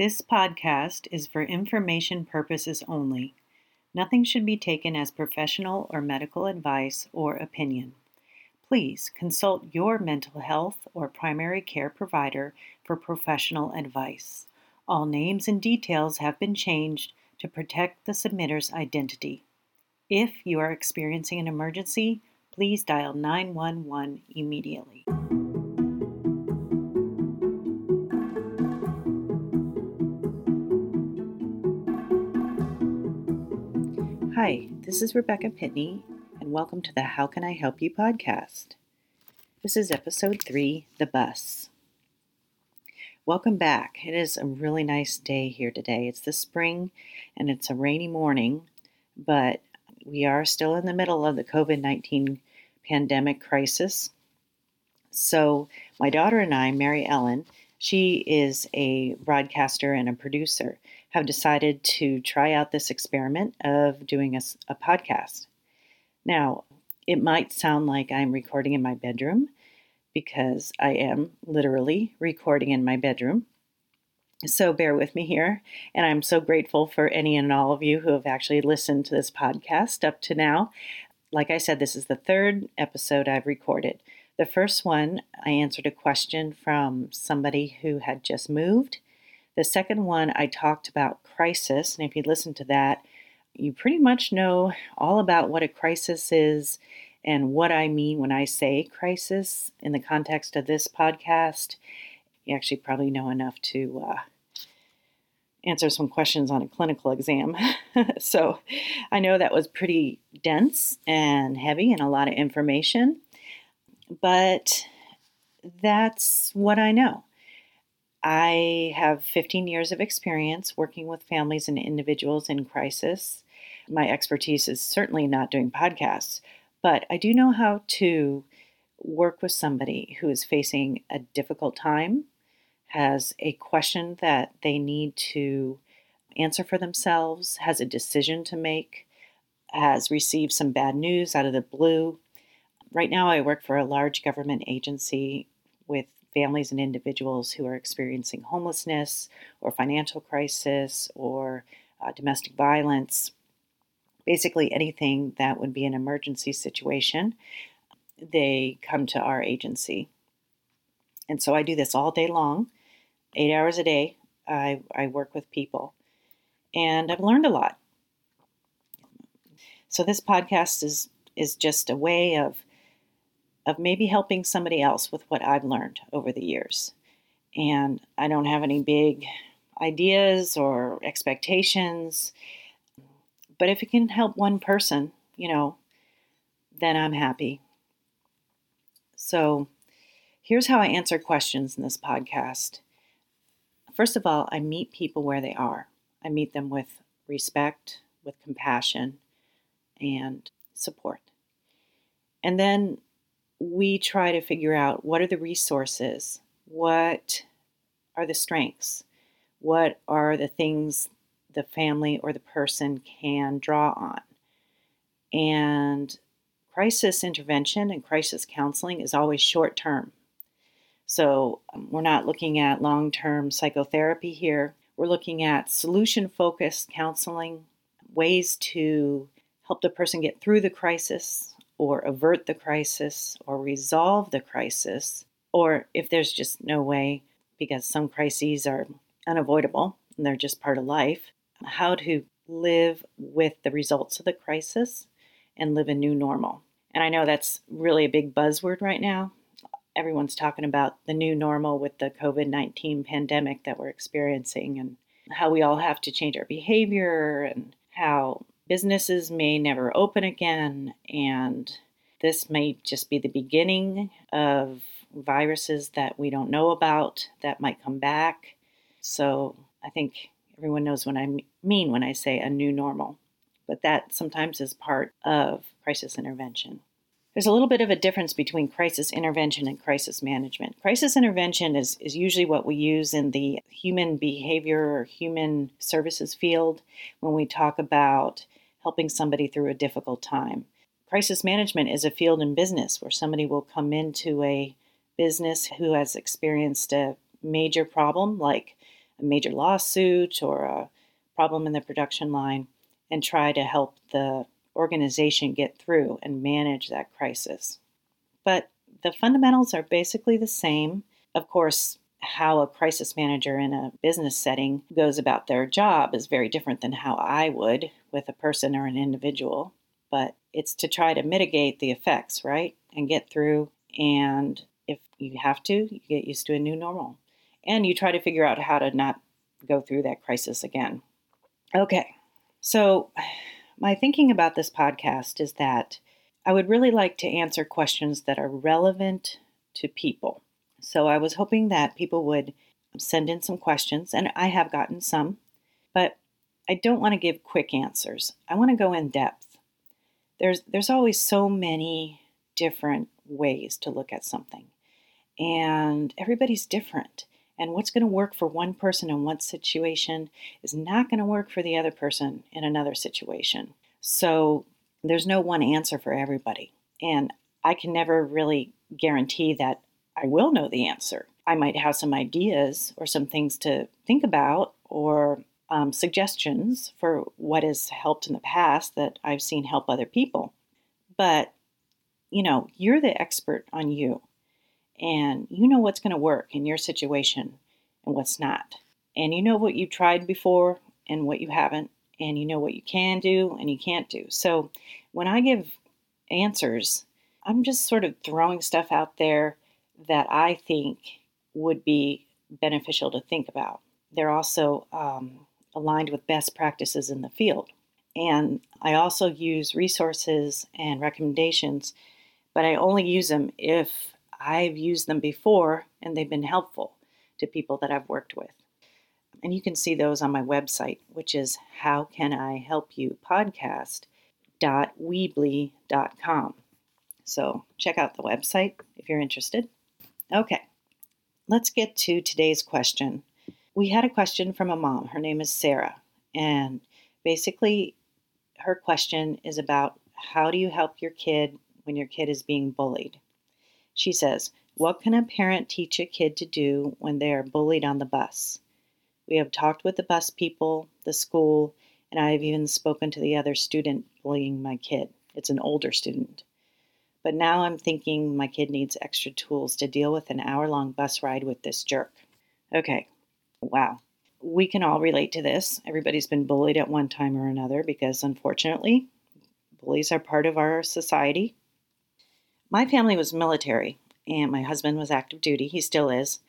This podcast is for information purposes only. Nothing should be taken as professional or medical advice or opinion. Please consult your mental health or primary care provider for professional advice. All names and details have been changed to protect the submitter's identity. If you are experiencing an emergency, please dial 911 immediately. Hi, this is Rebecca Pitney, and welcome to the How Can I Help You podcast. This is episode three The Bus. Welcome back. It is a really nice day here today. It's the spring and it's a rainy morning, but we are still in the middle of the COVID 19 pandemic crisis. So, my daughter and I, Mary Ellen, she is a broadcaster and a producer, have decided to try out this experiment of doing a, a podcast. Now, it might sound like I'm recording in my bedroom because I am literally recording in my bedroom. So bear with me here. And I'm so grateful for any and all of you who have actually listened to this podcast up to now. Like I said, this is the third episode I've recorded. The first one, I answered a question from somebody who had just moved. The second one, I talked about crisis. And if you listen to that, you pretty much know all about what a crisis is and what I mean when I say crisis in the context of this podcast. You actually probably know enough to uh, answer some questions on a clinical exam. so I know that was pretty dense and heavy and a lot of information but that's what I know. I have 15 years of experience working with families and individuals in crisis. My expertise is certainly not doing podcasts, but I do know how to work with somebody who is facing a difficult time, has a question that they need to answer for themselves, has a decision to make, has received some bad news out of the blue, right now, I work for a large government agency families and individuals who are experiencing homelessness or financial crisis or uh, domestic violence. Basically, anything that would be an emergency situation, they come to our agency. And so I do this all day long, eight hours a day. I, I work with people, and I've learned a lot. So this podcast is is just a way of of maybe helping somebody else with what I've learned over the years. And I don't have any big ideas or expectations, but if it can help one person, you know, then I'm happy. So here's how I answer questions in this podcast. First of all, I meet people where they are. I meet them with respect, with compassion, and support. And then we try to figure out what are the resources, what are the strengths, what are the things the family or the person can draw on. And crisis intervention and crisis counseling is always short term. So um, we're not looking at long term psychotherapy here. We're looking at solution focused counseling, ways to help the person get through the crisis or avert the crisis or resolve the crisis, or if there's just no way, because some crises are unavoidable and they're just part of life, how to live with the results of the crisis and live a new normal. And I know that's really a big buzzword right now. Everyone's talking about the new normal with the COVID 19 pandemic that we're experiencing and how we all have to change our behavior and how businesses may never open again, and this may just be the beginning of viruses that we don't know about that might come back. So I think everyone knows what I mean when I say a new normal, but that sometimes is part of crisis intervention. There's a little bit of a difference between crisis intervention and crisis management. Crisis intervention is, is usually what we use in the human behavior or human services field when we talk about helping somebody through a difficult time. Crisis management is a field in business where somebody will come into a business who has experienced a major problem like a major lawsuit or a problem in the production line and try to help the organization get through and manage that crisis. But the fundamentals are basically the same. Of course, how a crisis manager in a business setting goes about their job is very different than how I would with a person or an individual. But it's to try to mitigate the effects, right? And get through. And if you have to, you get used to a new normal. And you try to figure out how to not go through that crisis again. Okay, so my thinking about this podcast is that I would really like to answer questions that are relevant to people. So I was hoping that people would send in some questions, and I have gotten some, but I don't want to give quick answers. I want to go in depth. There's there's always so many different ways to look at something. And everybody's different. And what's going to work for one person in one situation is not going to work for the other person in another situation. So there's no one answer for everybody. And I can never really guarantee that I will know the answer. I might have some ideas or some things to think about or um, suggestions for what has helped in the past that I've seen help other people. But, you know, you're the expert on you and you know what's going to work in your situation and what's not. And you know what you've tried before and what you haven't, and you know what you can do and you can't do. So when I give answers, I'm just sort of throwing stuff out there that I think would be beneficial to think about. They're also um, aligned with best practices in the field. And I also use resources and recommendations, but I only use them if I've used them before and they've been helpful to people that I've worked with. And you can see those on my website, which is How Can I Help You Podcast.weebly.com. So check out the website if you're interested. Okay, let's get to today's question. We had a question from a mom. Her name is Sarah. And basically, her question is about how do you help your kid when your kid is being bullied? She says, What can a parent teach a kid to do when they are bullied on the bus? We have talked with the bus people, the school, and I have even spoken to the other student bullying my kid. It's an older student. But now I'm thinking my kid needs extra tools to deal with an hour long bus ride with this jerk. Okay, wow. We can all relate to this. Everybody's been bullied at one time or another because, unfortunately, bullies are part of our society. My family was military, and my husband was active duty. He still is.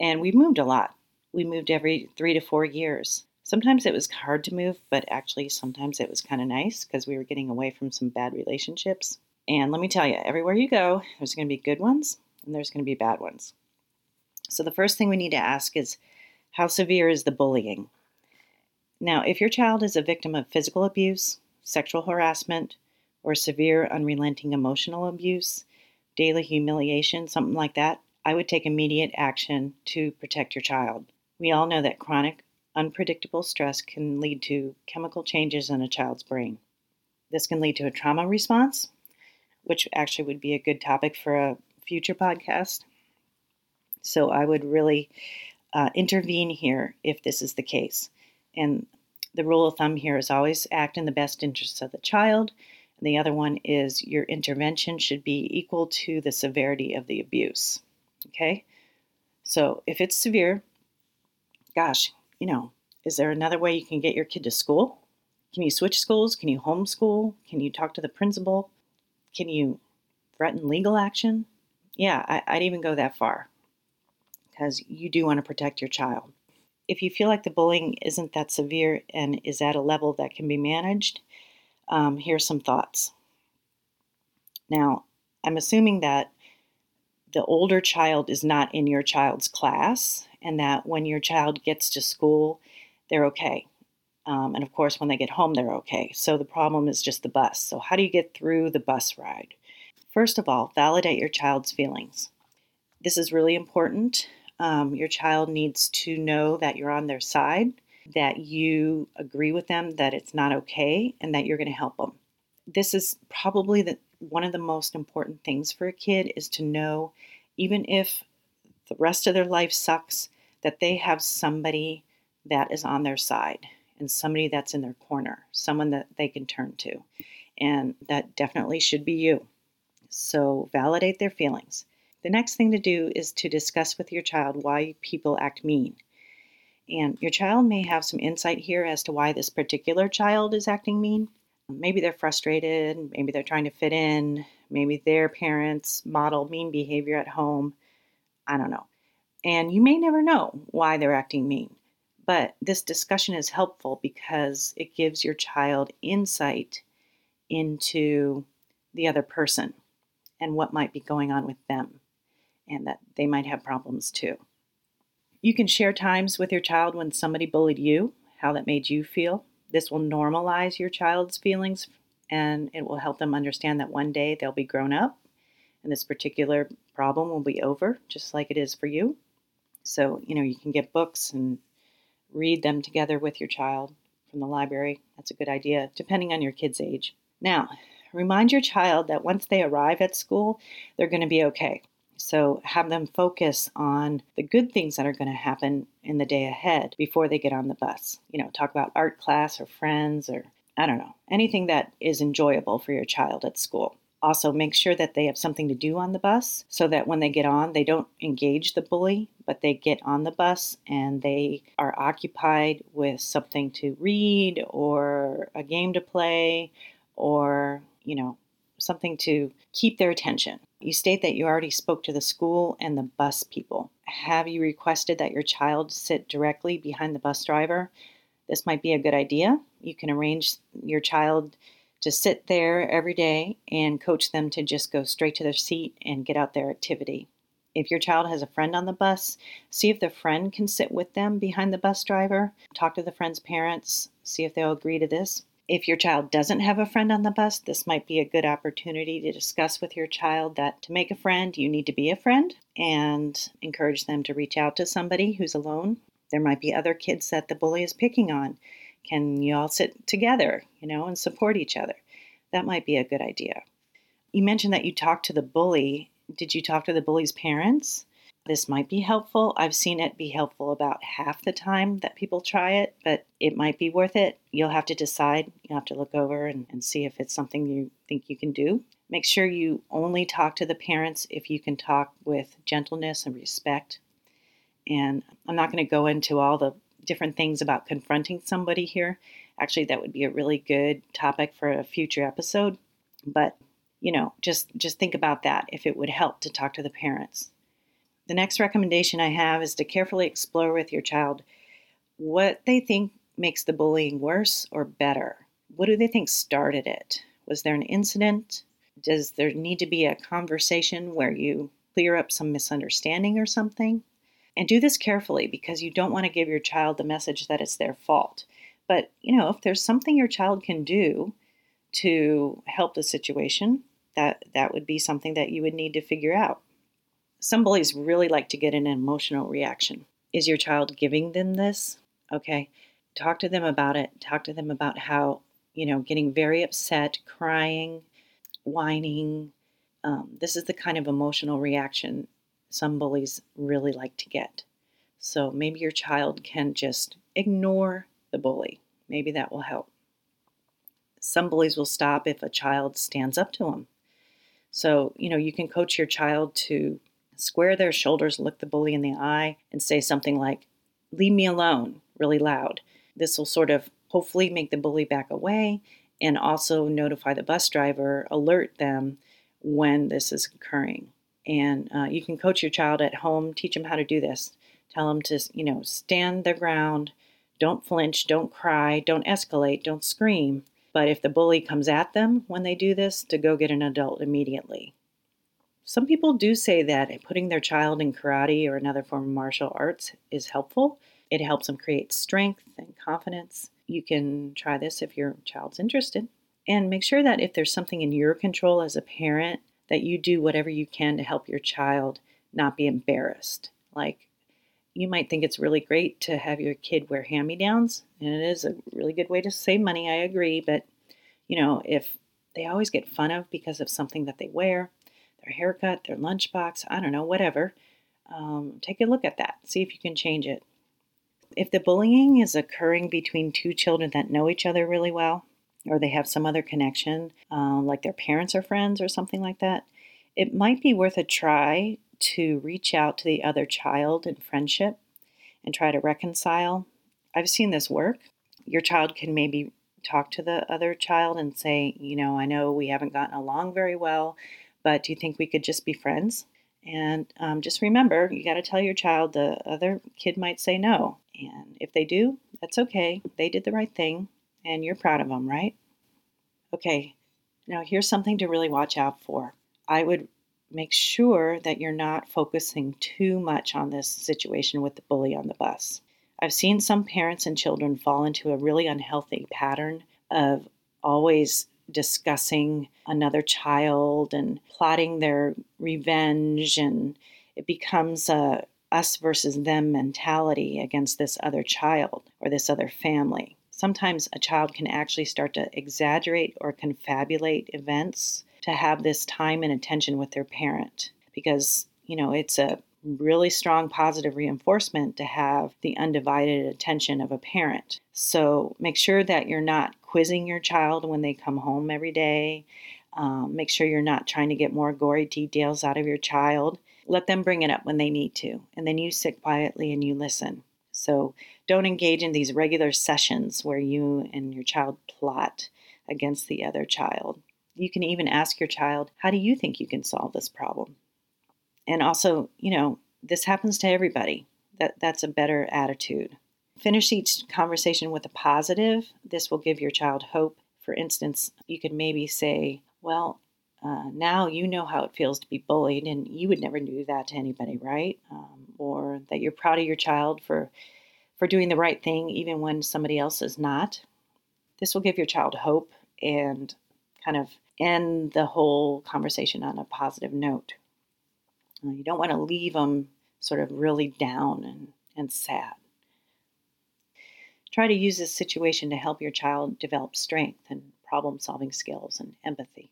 And we moved a lot. We moved every three to four years. Sometimes it was hard to move, but actually, sometimes it was kind of nice because we were getting away from some bad relationships. And let me tell you, everywhere you go, there's going to be good ones and there's going to be bad ones. So the first thing we need to ask is how severe is the bullying? Now, if your child is a victim of physical abuse, sexual harassment, or severe unrelenting emotional abuse, daily humiliation, something like that, I would take immediate action to protect your child. We all know that chronic, unpredictable stress can lead to chemical changes in a child's brain. This can lead to a trauma response, which actually would be a good topic for a future podcast. So I would really uh, intervene here if this is the case. And the rule of thumb here is always act in the best interests of the child. And the other one is your intervention should be equal to the severity of the abuse. Okay? So if it's severe, gosh, you know, is there another way you can get your kid to school? Can you switch schools? Can you homeschool? Can you talk to the principal? Can you threaten legal action? Yeah, I, would even go that far because you do want to protect your child. If you feel like the bullying isn't that severe and is at a level that can be managed, um, here's some thoughts. Now, I'm assuming that the older child is not in your child's class and that when your child gets to school, they're okay. Um, and of course, when they get home, they're okay. So the problem is just the bus. So, how do you get through the bus ride? First of all, validate your child's feelings. This is really important. Um, your child needs to know that you're on their side, that you agree with them that it's not okay, and that you're going to help them. This is probably the, one of the most important things for a kid is to know, even if the rest of their life sucks, that they have somebody that is on their side and somebody that's in their corner, someone that they can turn to. And that definitely should be you. So validate their feelings. The next thing to do is to discuss with your child why people act mean. And your child may have some insight here as to why this particular child is acting mean. Maybe they're frustrated, maybe they're trying to fit in, maybe their parents model mean behavior at home. I don't know. And you may never know why they're acting mean. But this discussion is helpful because it gives your child insight into the other person and what might be going on with them, and that they might have problems too. You can share times with your child when somebody bullied you, how that made you feel. This will normalize your child's feelings and it will help them understand that one day they'll be grown up and this particular problem will be over, just like it is for you. So, you know, you can get books and read them together with your child from the library. That's a good idea, depending on your kid's age. Now, remind your child that once they arrive at school, they're going to be okay. So have them focus on the good things that are going to happen in the day ahead before they get on the bus. You know, talk about art class or friends or I don't know, anything that is enjoyable for your child at school. Also, make sure that they have something to do on the bus so that when they get on, they don't engage the bully, but they get on the bus and they are occupied with something to read or a game to play or, you know, something to keep their attention. You state that you already spoke to the school and the bus people. Have you requested that your child sit directly behind the bus driver? This might be a good idea. You can arrange your child to sit there every day and coach them to just go straight to their seat and get out their activity. If your child has a friend on the bus, see if the friend can sit with them behind the bus driver. Talk to the friend's parents, see if they'll agree to this. If your child doesn't have a friend on the bus, this might be a good opportunity to discuss with your child that to make a friend, you need to be a friend and encourage them to reach out to somebody who's alone. There might be other kids that the bully is picking on can you all sit together, you know, and support each other? That might be a good idea. You mentioned that you talked to the bully. Did you talk to the bully's parents? This might be helpful. I've seen it be helpful about half the time that people try it, but it might be worth it. You'll have to decide. You'll have to look over and, and see if it's something you think you can do. Make sure you only talk to the parents if you can talk with gentleness and respect. And I'm not going to go into all the different things about confronting somebody here. Actually, that would be a really good topic for a future episode. But you know, just just think about that if it would help to talk to the parents. The next recommendation I have is to carefully explore with your child what they think makes the bullying worse or better. What do they think started it? Was there an incident? Does there need to be a conversation where you clear up some misunderstanding or something? And do this carefully because you don't want to give your child the message that it's their fault. But, you know, if there's something your child can do to help the situation, that that would be something that you would need to figure out. Some bullies really like to get an emotional reaction. Is your child giving them this? Okay. Talk to them about it. Talk to them about how, you know, getting very upset, crying, whining. Um, this is the kind of emotional reaction some bullies really like to get. So maybe your child can just ignore the bully. Maybe that will help. Some bullies will stop if a child stands up to them. So, you know, you can coach your child to square their shoulders, look the bully in the eye, and say something like, Leave me alone, really loud. This will sort of hopefully make the bully back away and also notify the bus driver, alert them when this is occurring. And uh, you can coach your child at home, teach them how to do this. Tell them to, you know, stand their ground, don't flinch, don't cry, don't escalate, don't scream. But if the bully comes at them when they do this, to go get an adult immediately. Some people do say that putting their child in karate or another form of martial arts is helpful. It helps them create strength and confidence. You can try this if your child's interested. And make sure that if there's something in your control as a parent that you do whatever you can to help your child not be embarrassed. Like, you might think it's really great to have your kid wear hand me downs, and it is a really good way to save money, I agree. But, you know, if they always get fun of because of something that they wear, their haircut, their lunchbox, I don't know, whatever, um, take a look at that. See if you can change it. If the bullying is occurring between two children that know each other really well, or they have some other connection, uh, like their parents are friends or something like that, it might be worth a try to reach out to the other child in friendship and try to reconcile. I've seen this work. Your child can maybe talk to the other child and say, you know, I know we haven't gotten along very well, but do you think we could just be friends? And um, just remember, you got to tell your child the other kid might say no. And if they do, that's okay. They did the right thing, and you're proud of them, right? Okay, now here's something to really watch out for. I would make sure that you're not focusing too much on this situation with the bully on the bus. I've seen some parents and children fall into a really unhealthy pattern of always discussing another child and plotting their revenge, and it becomes a us versus them mentality against this other child or this other family. Sometimes a child can actually start to exaggerate or confabulate events to have this time and attention with their parent because, you know, it's a really strong positive reinforcement to have the undivided attention of a parent. So make sure that you're not quizzing your child when they come home every day. Um, make sure you're not trying to get more gory details out of your child. Let them bring it up when they need to, and then you sit quietly and you listen. So don't engage in these regular sessions where you and your child plot against the other child. You can even ask your child, How do you think you can solve this problem? And also, you know, this happens to everybody. That, that's a better attitude. Finish each conversation with a positive. This will give your child hope. For instance, you could maybe say, Well, uh, now you know how it feels to be bullied, and you would never do that to anybody, right? Um, or that you're proud of your child for for doing the right thing even when somebody else is not. This will give your child hope and kind of end the whole conversation on a positive note. Uh, you don't want to leave them sort of really down and, and sad. Try to use this situation to help your child develop strength and problem solving skills and empathy.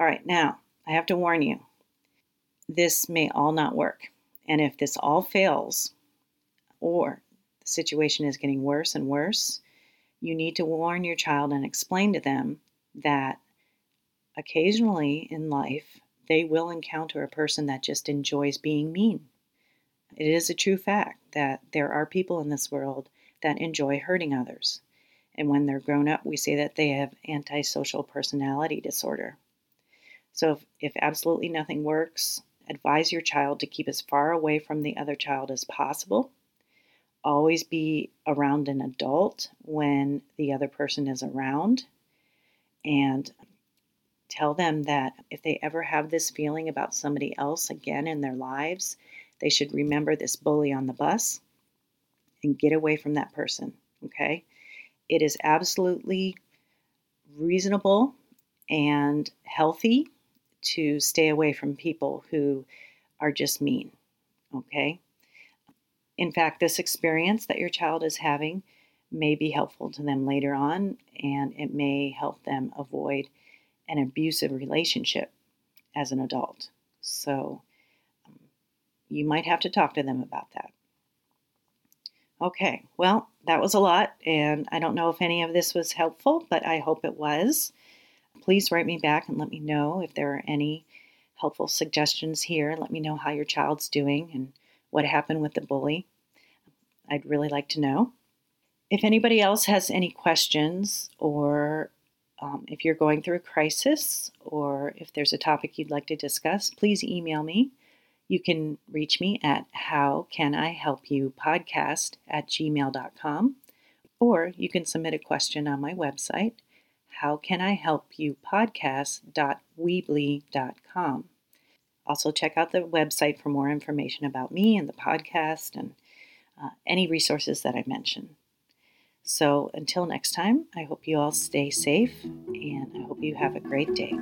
All right, now I have to warn you this may all not work. And if this all fails, or the situation is getting worse and worse, you need to warn your child and explain to them that occasionally in life they will encounter a person that just enjoys being mean. It is a true fact that there are people in this world that enjoy hurting others. And when they're grown up, we say that they have antisocial personality disorder. So, if, if absolutely nothing works, advise your child to keep as far away from the other child as possible. Always be around an adult when the other person is around. And tell them that if they ever have this feeling about somebody else again in their lives, they should remember this bully on the bus and get away from that person. Okay? It is absolutely reasonable and healthy to stay away from people who are just mean. Okay? In fact, this experience that your child is having may be helpful to them later on, and it may help them avoid an abusive relationship as an adult. So um, you might have to talk to them about that. Okay, well, that was a lot, and I don't know if any of this was helpful, but I hope it was. Please write me back and let me know if there are any helpful suggestions here. Let me know how your child's doing and what happened with the bully. I'd really like to know. If anybody else has any questions or um, if you're going through a crisis or if there's a topic you'd like to discuss, please email me. You can reach me at how can I help you podcast at gmail.com or you can submit a question on my website, how can I help you podcast.weebly.com. Also, check out the website for more information about me and the podcast and uh, any resources that I mention. So until next time, I hope you all stay safe and I hope you have a great day.